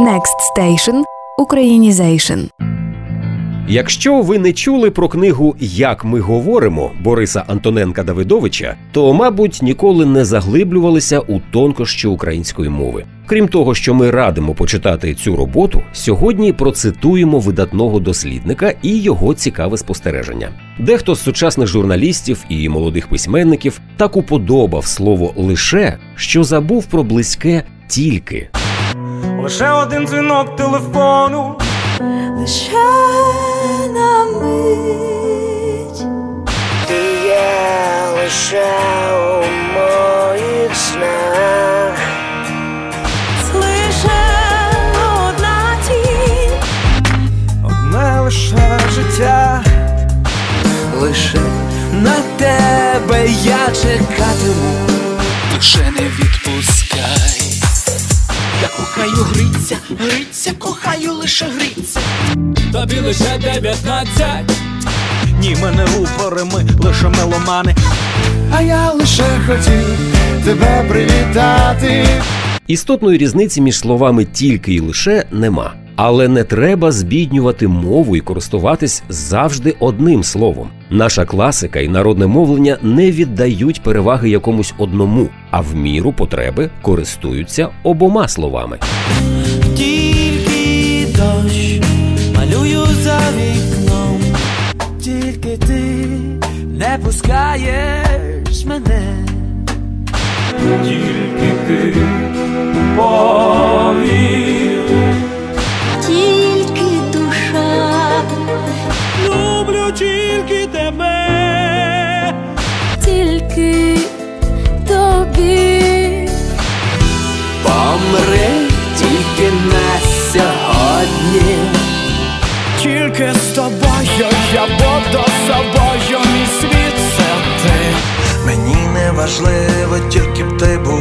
Next Station – Українізейшн. Якщо ви не чули про книгу Як ми говоримо Бориса Антоненка Давидовича, то, мабуть, ніколи не заглиблювалися у тонкощі української мови. Крім того, що ми радимо почитати цю роботу, сьогодні процитуємо видатного дослідника і його цікаве спостереження. Дехто з сучасних журналістів і молодих письменників так уподобав слово лише, що забув про близьке тільки. Лише один дзвінок телефону. лише на мить. Ти є лише у моїх снах. Лише одна тінь. Одне лише життя. лише на тебе я чекатиму. Лише не відпускай. Кохаю гриця, гриця, кохаю лише гриця. Тобі лише дев'ятнадцять. Ні, ми не рупори, ми лише меломани. А я лише хотів тебе привітати. Істотної різниці між словами тільки і лише нема. Але не треба збіднювати мову і користуватись завжди одним словом. Наша класика і народне мовлення не віддають переваги якомусь одному, а в міру потреби користуються обома словами. Тільки дощ малюю за вікном. Тільки ти не пускаєш мене. Тільки ти тебе. тільки тобі. Помри тільки на сьогодні. Тільки з тобою я буду собою, мій світ це ти. Мені не важливо, тільки б ти була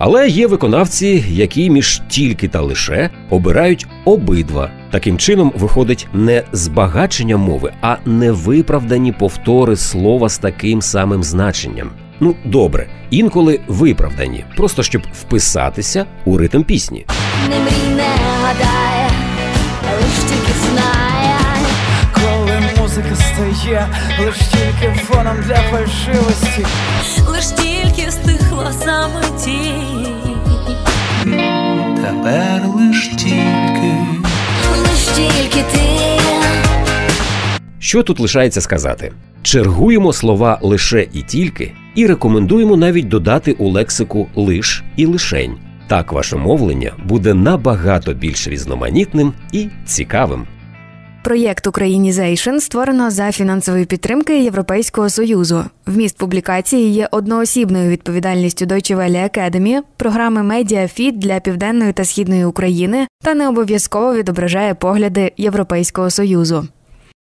Але є виконавці, які між тільки та лише обирають обидва. Таким чином виходить не збагачення мови, а невиправдані повтори слова з таким самим значенням. Ну добре, інколи виправдані, просто щоб вписатися у ритм пісні. Не мрій, не гадає, лиш тільки знає. Коли музика стає, лиш тільки фоном для фальшивості. Лиш тільки стихла саме Тепер лиш тільки. Лиш тільки ти. Що тут лишається сказати? Чергуємо слова лише і тільки і рекомендуємо навіть додати у лексику лиш і лишень. Так ваше мовлення буде набагато більш різноманітним і цікавим. Проєкт Українізейшн створено за фінансової підтримки Європейського союзу. Вміст публікації є одноосібною відповідальністю Deutsche Welle Academy, програми Медіафіт для південної та східної України та не обов'язково відображає погляди Європейського союзу.